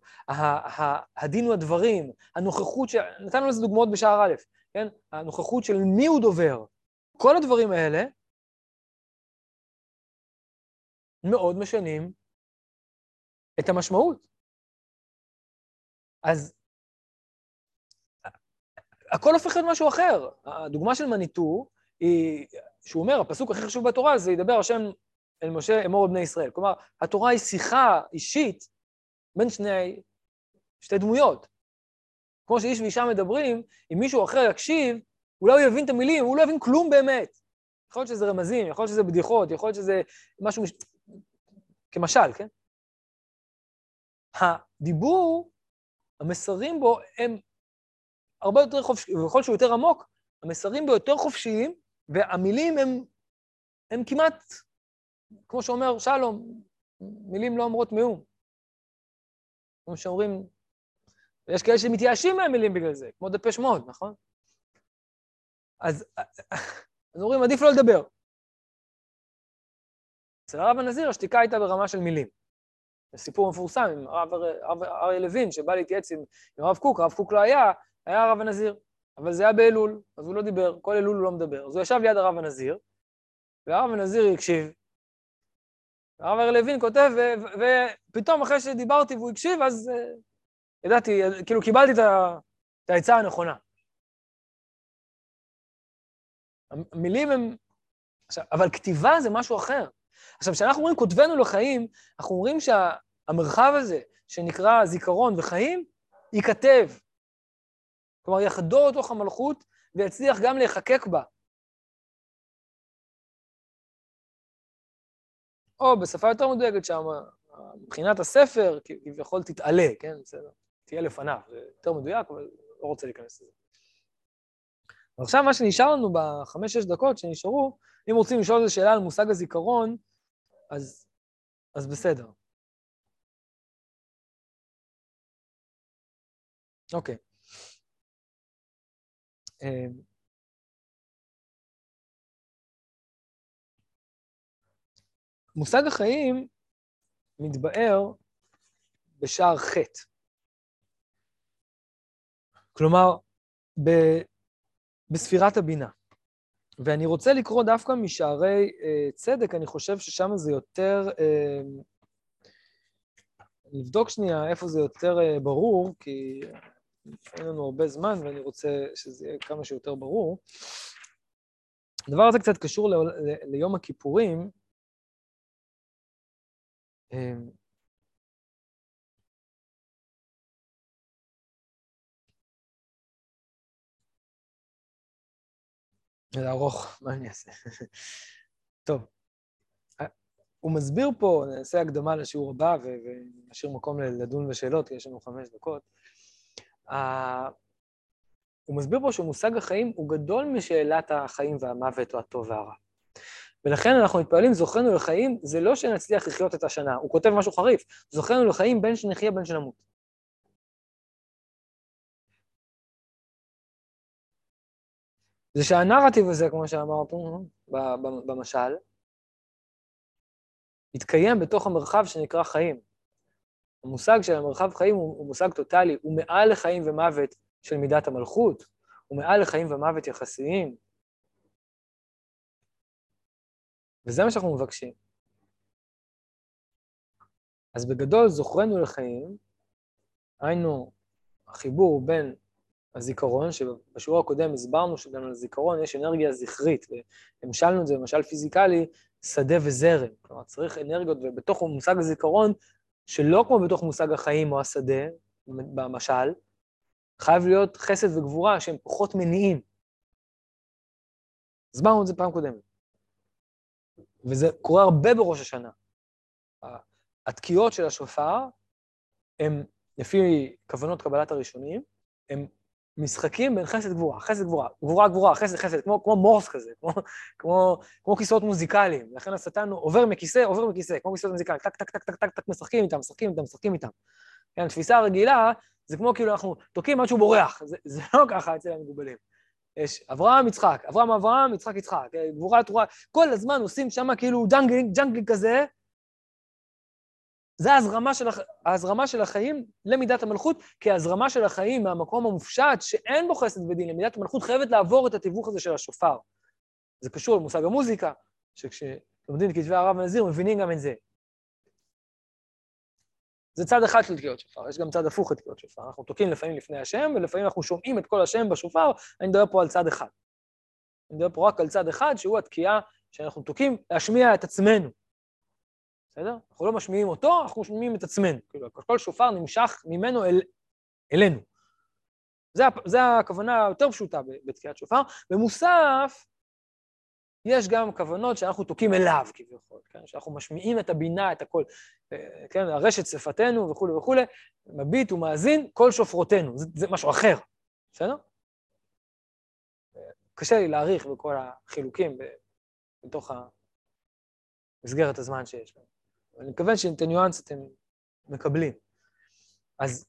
הדין ודברים, הנוכחות ש... נתנו לזה דוגמאות בשער א', כן? הנוכחות של מי הוא דובר, כל הדברים האלה מאוד משנים את המשמעות. אז הכל הופך להיות משהו אחר. הדוגמה של מניטו היא, שהוא אומר, הפסוק הכי חשוב בתורה זה ידבר השם אל משה אמור בני ישראל. כלומר, התורה היא שיחה אישית בין שני, שתי דמויות. כמו שאיש ואישה מדברים, אם מישהו אחר יקשיב, אולי הוא יבין את המילים, הוא לא יבין כלום באמת. יכול להיות שזה רמזים, יכול להיות שזה בדיחות, יכול להיות שזה משהו, מש... כמשל, כן? הדיבור, המסרים בו הם הרבה יותר חופשיים, וככל שהוא יותר עמוק, המסרים בו יותר חופשיים, והמילים הם, הם כמעט, כמו שאומר שלום, מילים לא אומרות מאום. כמו שאומרים, ויש כאלה שמתייאשים מהמילים בגלל זה, כמו דפש מאוד, נכון? אז, אז אומרים, עדיף לא לדבר. אצל הרב הנזיר השתיקה הייתה ברמה של מילים. זה סיפור מפורסם עם הרב אריה לוין, שבא להתייעץ עם, הרב קוק, הרב קוק לא היה, היה הרב הנזיר, אבל זה היה באלול, אז הוא לא דיבר, כל אלול הוא לא מדבר. אז הוא ישב ליד הרב הנזיר, והרב הנזיר הקשיב, והרב אריה לוין כותב, ופתאום אחרי שדיברתי והוא הקשיב, אז אה, ידעתי, כאילו קיבלתי את העצה הנכונה. המילים הם... עכשיו, אבל כתיבה זה משהו אחר. עכשיו, כשאנחנו אומרים כותבנו לחיים, אנחנו אומרים שהמרחב הזה, שנקרא זיכרון וחיים, ייכתב. כלומר, יחדור לתוך המלכות ויצליח גם להיחקק בה. או בשפה יותר מדויקת שם, מבחינת הספר, כביכול תתעלה, כן? בסדר. תהיה לפניו, זה יותר מדויק, אבל לא רוצה להיכנס לזה. ועכשיו מה שנשאר לנו בחמש-שש דקות שנשארו, אם רוצים לשאול איזו שאלה על מושג הזיכרון, אז, אז בסדר. אוקיי. אמ, מושג החיים מתבאר בשער חטא. כלומר, ב, בספירת הבינה. ואני רוצה לקרוא דווקא משערי אה, צדק, אני חושב ששם זה יותר... אה, נבדוק שנייה איפה זה יותר אה, ברור, כי אין לנו הרבה זמן ואני רוצה שזה יהיה כמה שיותר ברור. הדבר הזה קצת קשור ל, ל, ליום הכיפורים. אה, זה ארוך, מה אני אעשה? טוב, הוא מסביר פה, נעשה הקדמה לשיעור הבא ונשאיר מקום לדון בשאלות, כי יש לנו חמש דקות. הוא מסביר פה שמושג החיים הוא גדול משאלת החיים והמוות או הטוב והרע. ולכן אנחנו מתפעלים, זוכרנו לחיים, זה לא שנצליח לחיות את השנה, הוא כותב משהו חריף, זוכרנו לחיים בין שנחיה בין שנמות. זה שהנרטיב הזה, כמו שאמרנו במשל, יתקיים בתוך המרחב שנקרא חיים. המושג של המרחב חיים הוא, הוא מושג טוטאלי, הוא מעל לחיים ומוות של מידת המלכות, הוא מעל לחיים ומוות יחסיים. וזה מה שאנחנו מבקשים. אז בגדול, זוכרנו לחיים, היינו החיבור בין הזיכרון, שבשיעור הקודם הסברנו שגם לזיכרון יש אנרגיה זכרית, והמשלנו את זה במשל פיזיקלי, שדה וזרם. כלומר, צריך אנרגיות, ובתוך מושג הזיכרון, שלא כמו בתוך מושג החיים או השדה, במשל, חייב להיות חסד וגבורה שהם פחות מניעים. הסברנו את זה פעם קודמת. וזה קורה הרבה בראש השנה. התקיעות של השופר הם, לפי כוונות קבלת הראשונים, הם משחקים בין חסד גבורה, חסד גבורה, גבורה גבורה, חסד חסד, כמו, כמו מורס כזה, כמו, כמו, כמו כיסאות מוזיקליים. לכן השטן עובר מכיסא, עובר מכיסא, כמו כיסאות מוזיקליים, טק, טק, טק, טק, טק, טק, משחקים איתם, משחקים איתם, משחקים איתם. כן, התפיסה הרגילה, זה כמו כאילו אנחנו תוקעים עד שהוא בורח, זה, זה לא ככה אצל המקובלים. יש אברהם, יצחק, אברהם, אברהם, יצחק, יצחק, גבורה, גבורה, כל הזמן עושים שם כאילו juggling, juggling כזה, זה ההזרמה של, הח... ההזרמה של החיים למידת המלכות, כי ההזרמה של החיים מהמקום המופשט, שאין בו חסד ודין, למידת המלכות חייבת לעבור את התיווך הזה של השופר. זה קשור למושג המוזיקה, שכשלומדים את כתבי הרב הנזיר, מבינים גם את זה. זה צד אחד של תקיעות שופר, יש גם צד הפוך לתקיעות שופר. אנחנו תוקעים לפעמים לפני השם, ולפעמים אנחנו שומעים את קול השם בשופר, אני מדבר פה על צד אחד. אני מדבר פה רק על צד אחד, שהוא התקיעה שאנחנו תוקעים להשמיע את עצמנו. בסדר? אנחנו לא משמיעים אותו, אנחנו משמיעים את עצמנו. כאילו, כל שופר נמשך ממנו אל, אלינו. זו הכוונה היותר פשוטה בתקיעת שופר. במוסף, יש גם כוונות שאנחנו תוקעים אליו כביכול, כן? שאנחנו משמיעים את הבינה, את הכל, אה, כן? הרשת שפתנו וכולי וכולי, מביט ומאזין כל שופרותינו, זה, זה משהו אחר, בסדר? קשה לי להעריך בכל החילוקים בתוך המסגרת הזמן שיש לנו. אני מקווה שאת הניואנס אתם מקבלים. אז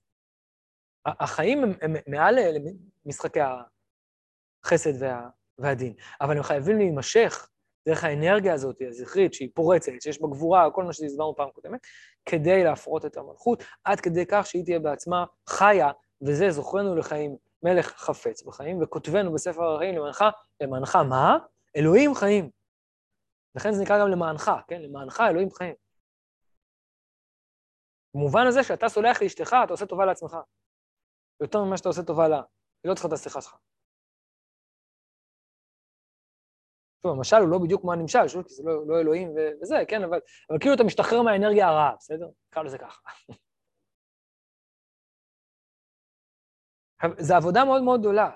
החיים הם, הם מעל משחקי החסד וה, והדין, אבל הם חייבים להימשך דרך האנרגיה הזאת, הזכרית, שהיא פורצת, שיש בה גבורה, כל מה שהסברנו פעם קודמת, כדי להפרות את המלכות, עד כדי כך שהיא תהיה בעצמה חיה, וזה זוכרנו לחיים, מלך חפץ בחיים, וכותבנו בספר החיים למענך, למענך מה? אלוהים חיים. לכן זה נקרא גם למענך, כן? למענך אלוהים חיים. במובן הזה שאתה סולח לאשתך, אתה עושה טובה לעצמך. יותר ממה שאתה עושה טובה לה. היא לא צריכה את הסליחה שלך. טוב, המשל הוא לא בדיוק כמו הנמשל, שוב, כי זה לא, לא אלוהים ו- וזה, כן, אבל, אבל כאילו אתה משתחרר מהאנרגיה הרעה, בסדר? נקרא לזה ככה. זו עבודה מאוד מאוד גדולה,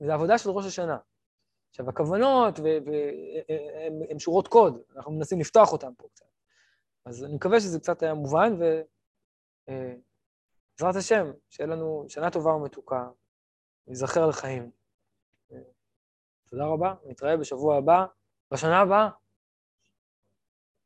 זו עבודה של ראש השנה. עכשיו, הכוונות הן שורות קוד, אנחנו מנסים לפתוח אותן פה קצת. אז אני מקווה שזה קצת היה מובן, ובעזרת השם, שיהיה לנו שנה טובה ומתוקה, ניזכר לחיים. תודה רבה, נתראה בשבוע הבא, בשנה הבאה.